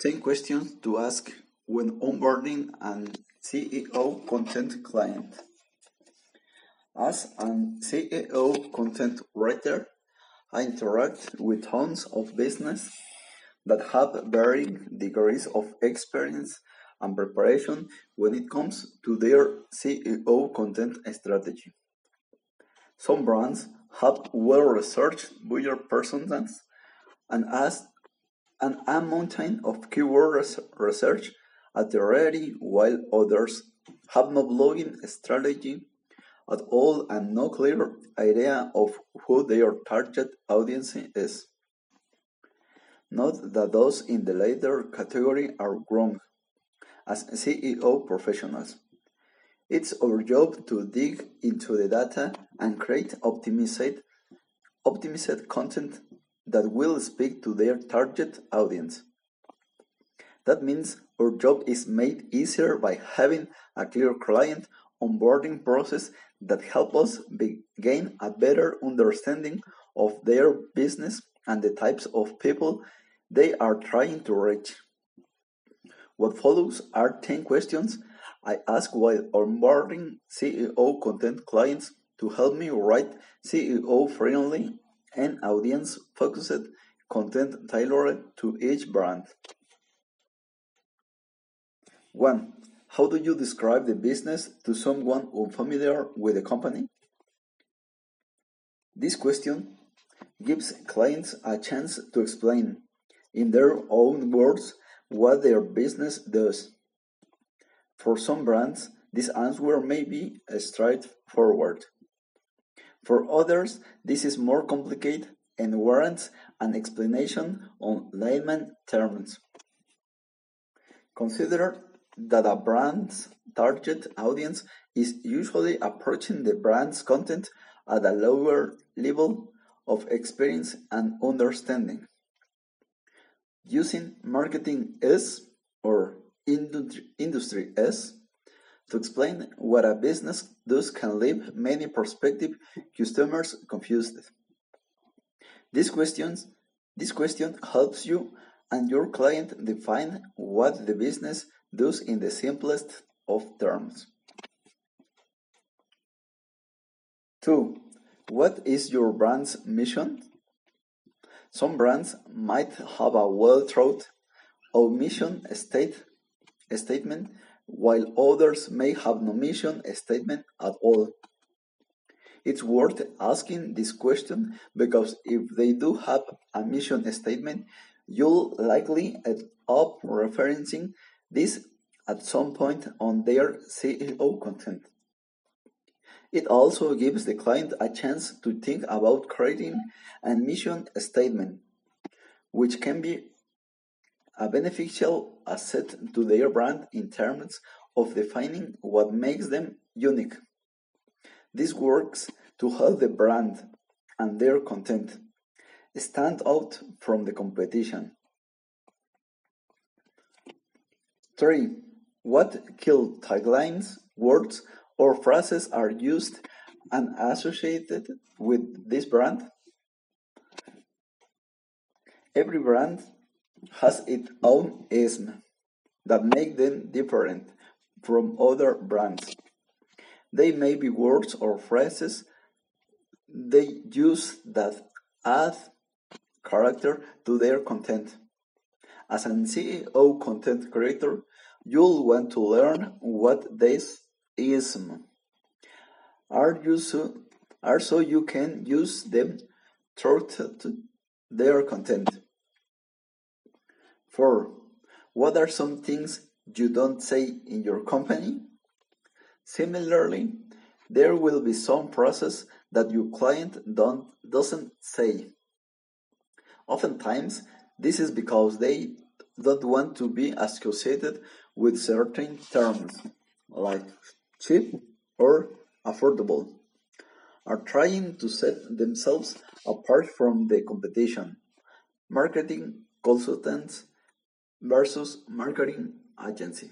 10 questions to ask when onboarding an SEO content client. As an SEO content writer, I interact with tons of business that have varying degrees of experience and preparation when it comes to their SEO content strategy. Some brands have well-researched buyer personas and ask and a mountain of keyword res- research at the ready, while others have no blogging strategy at all and no clear idea of who their target audience is. Note that those in the latter category are wrong as SEO professionals. It's our job to dig into the data and create optimized, optimized content that will speak to their target audience. That means our job is made easier by having a clear client onboarding process that helps us gain a better understanding of their business and the types of people they are trying to reach. What follows are 10 questions I ask while onboarding SEO content clients to help me write SEO friendly and audience focused content tailored to each brand. 1. How do you describe the business to someone unfamiliar with the company? This question gives clients a chance to explain, in their own words, what their business does. For some brands, this answer may be straightforward. For others, this is more complicated and warrants an explanation on layman terms. Consider that a brand's target audience is usually approaching the brand's content at a lower level of experience and understanding. Using marketing S or industry S to explain what a business does can leave many prospective customers confused. This, this question helps you and your client define what the business does in the simplest of terms. 2. What is your brand's mission? Some brands might have a well thought out mission state, statement while others may have no mission statement at all. It's worth asking this question because if they do have a mission statement, you'll likely end up referencing this at some point on their SEO content. It also gives the client a chance to think about creating a mission statement, which can be a beneficial asset to their brand in terms of defining what makes them unique. This works to help the brand and their content stand out from the competition. 3. What kill taglines, words, or phrases are used and associated with this brand? Every brand has its own ism that make them different from other brands. They may be words or phrases they use that add character to their content. As an SEO content creator, you'll want to learn what this ism are, you so, are so you can use them throughout their content. 4. What are some things you don't say in your company? Similarly, there will be some process that your client don't, doesn't say. Oftentimes, this is because they don't want to be associated with certain terms, like cheap or affordable, are trying to set themselves apart from the competition. Marketing consultants versus marketing agency.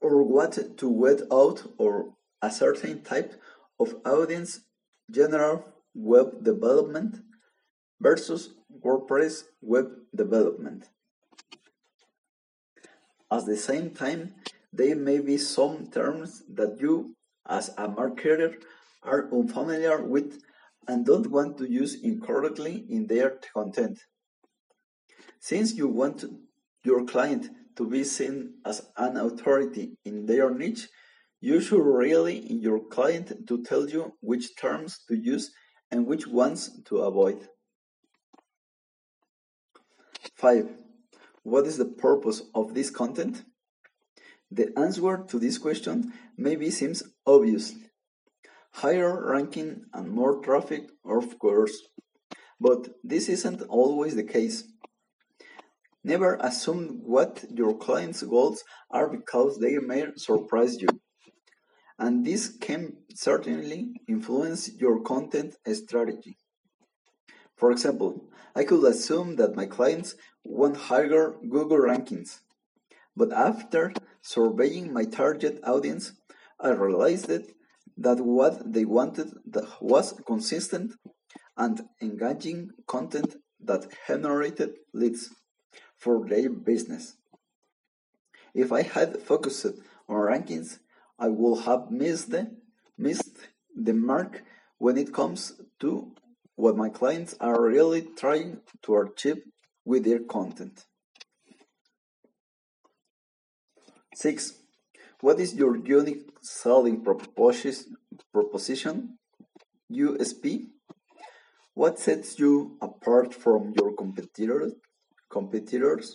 Or what to weed out or a certain type of audience general web development versus WordPress web development. At the same time, there may be some terms that you, as a marketer, are unfamiliar with and don't want to use incorrectly in their content. Since you want your client to be seen as an authority in their niche, you should on your client to tell you which terms to use and which ones to avoid. 5. What is the purpose of this content? The answer to this question maybe seems obvious. Higher ranking and more traffic, of course. But this isn't always the case. Never assume what your client's goals are because they may surprise you. And this can certainly influence your content strategy. For example, I could assume that my clients want higher Google rankings, but after surveying my target audience, I realized that what they wanted was consistent and engaging content that generated leads for their business. If I had focused on rankings, I would have missed the, missed the mark when it comes to what my clients are really trying to achieve with their content. 6. What is your unique selling proposition? USP? What sets you apart from your competitors? Competitors?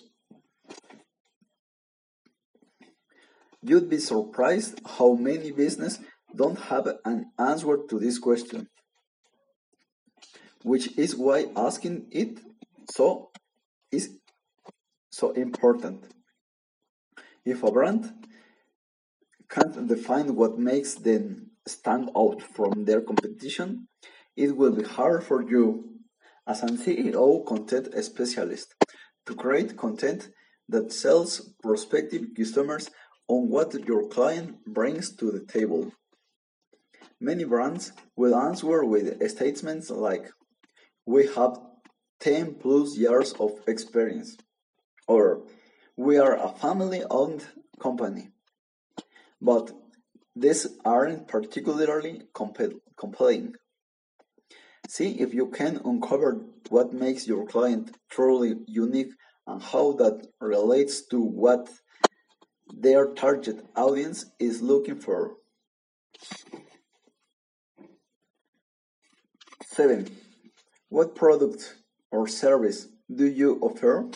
You'd be surprised how many businesses don't have an answer to this question, which is why asking it so is so important. If a brand can't define what makes them stand out from their competition, it will be hard for you, as an SEO content specialist, to create content that sells prospective customers on what your client brings to the table. Many brands will answer with statements like, We have 10 plus years of experience, or We are a family owned company. But these aren't particularly compelling. See if you can uncover what makes your client truly unique and how that relates to what their target audience is looking for. 7. What product or service do you offer?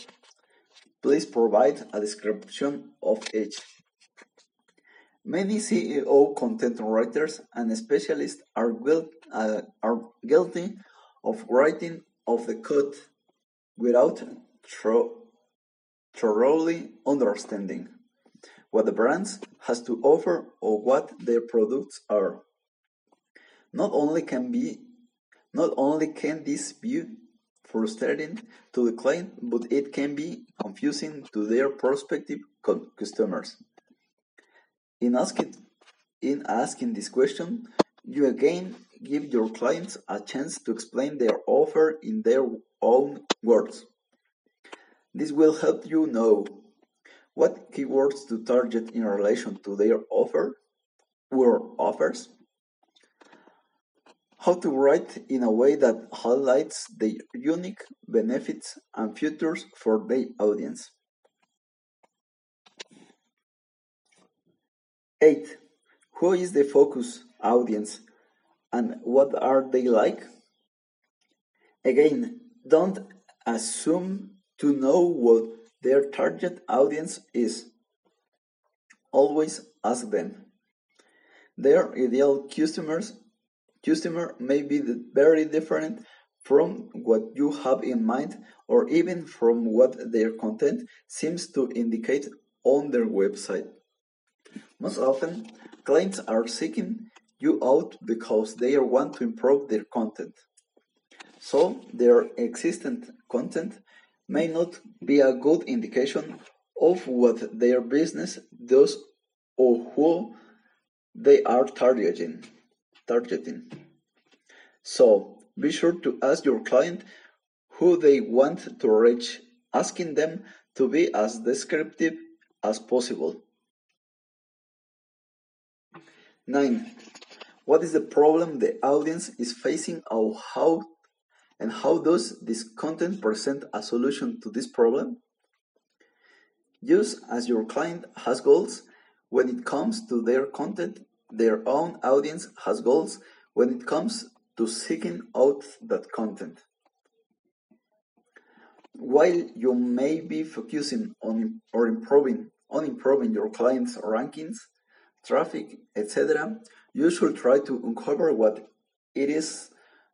Please provide a description of each. Many SEO content writers and specialists are, uh, are guilty of writing off the cut without thoroughly understanding what the brands has to offer or what their products are. Not only can be not only can this be frustrating to the client, but it can be confusing to their prospective customers. In asking, in asking this question, you again give your clients a chance to explain their offer in their own words. This will help you know what keywords to target in relation to their offer or offers? How to write in a way that highlights the unique benefits and features for the audience. 8. Who is the focus audience and what are they like? Again, don't assume to know what their target audience is. Always ask them. Their ideal customers customer may be very different from what you have in mind or even from what their content seems to indicate on their website. Most often, clients are seeking you out because they want to improve their content. So, their existing content may not be a good indication of what their business does or who they are targeting. targeting. So be sure to ask your client who they want to reach, asking them to be as descriptive as possible. 9. What is the problem the audience is facing or how and how does this content present a solution to this problem? Use as your client has goals when it comes to their content, their own audience has goals when it comes to seeking out that content. While you may be focusing on or improving on improving your clients' rankings, traffic, etc., you should try to uncover what it is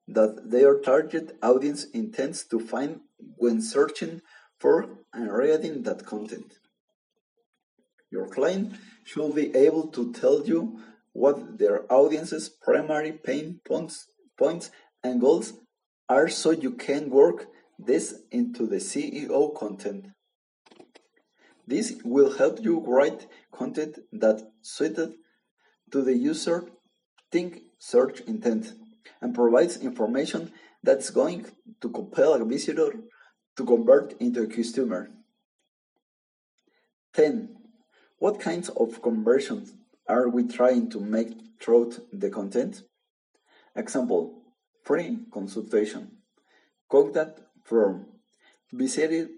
that their target audience intends to find when searching for and reading that content. Your client should be able to tell you what their audience's primary pain points, points and goals are so you can work this into the SEO content. This will help you write content that suited to the user think search intent and provides information that's going to compel a visitor to convert into a customer. 10. What kinds of conversions are we trying to make through the content? Example, free consultation, contact form, visited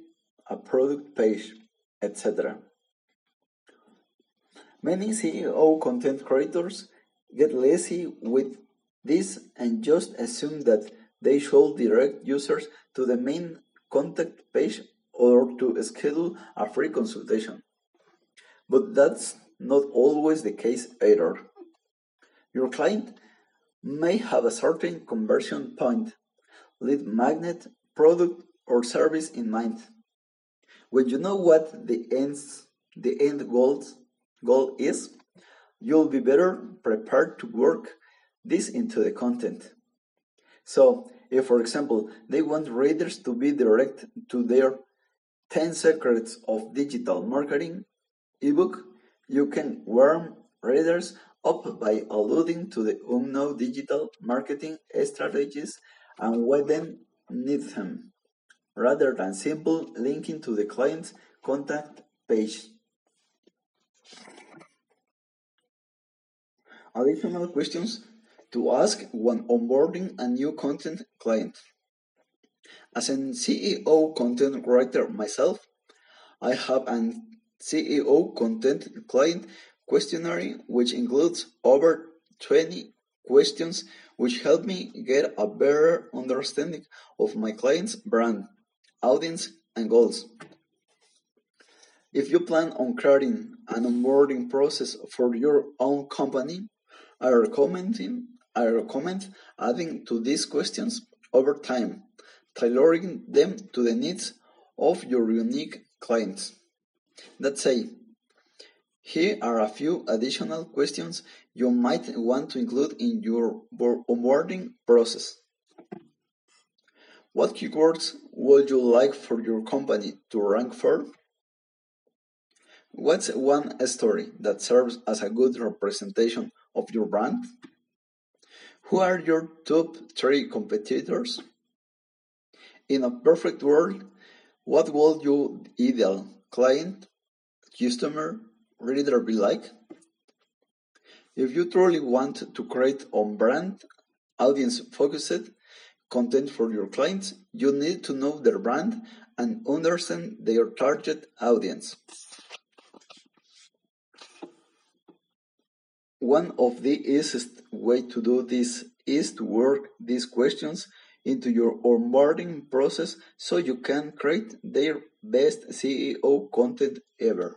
a product page, etc. Many SEO content creators get lazy with this and just assume that they should direct users to the main contact page or to schedule a free consultation. But that's not always the case either. Your client may have a certain conversion point, lead magnet, product, or service in mind. When you know what the ends the end goals, goal is, you'll be better prepared to work this into the content. So, if for example they want readers to be direct to their 10 secrets of digital marketing ebook, you can warm readers up by alluding to the unknown digital marketing strategies and why they need them, rather than simple linking to the client's contact page. Additional questions to ask when onboarding a new content client. As a SEO content writer myself, I have an SEO content client questionnaire which includes over 20 questions which help me get a better understanding of my client's brand, audience, and goals. If you plan on creating an onboarding process for your own company, I recommend I recommend adding to these questions over time, tailoring them to the needs of your unique clients. Let's say, here are a few additional questions you might want to include in your onboarding process. What keywords would you like for your company to rank for? What's one story that serves as a good representation of your brand? Who are your top three competitors? In a perfect world, what would your ideal client, customer, reader be like? If you truly want to create on brand, audience focused content for your clients, you need to know their brand and understand their target audience. One of the easiest way to do this is to work these questions into your onboarding process so you can create their best SEO content ever.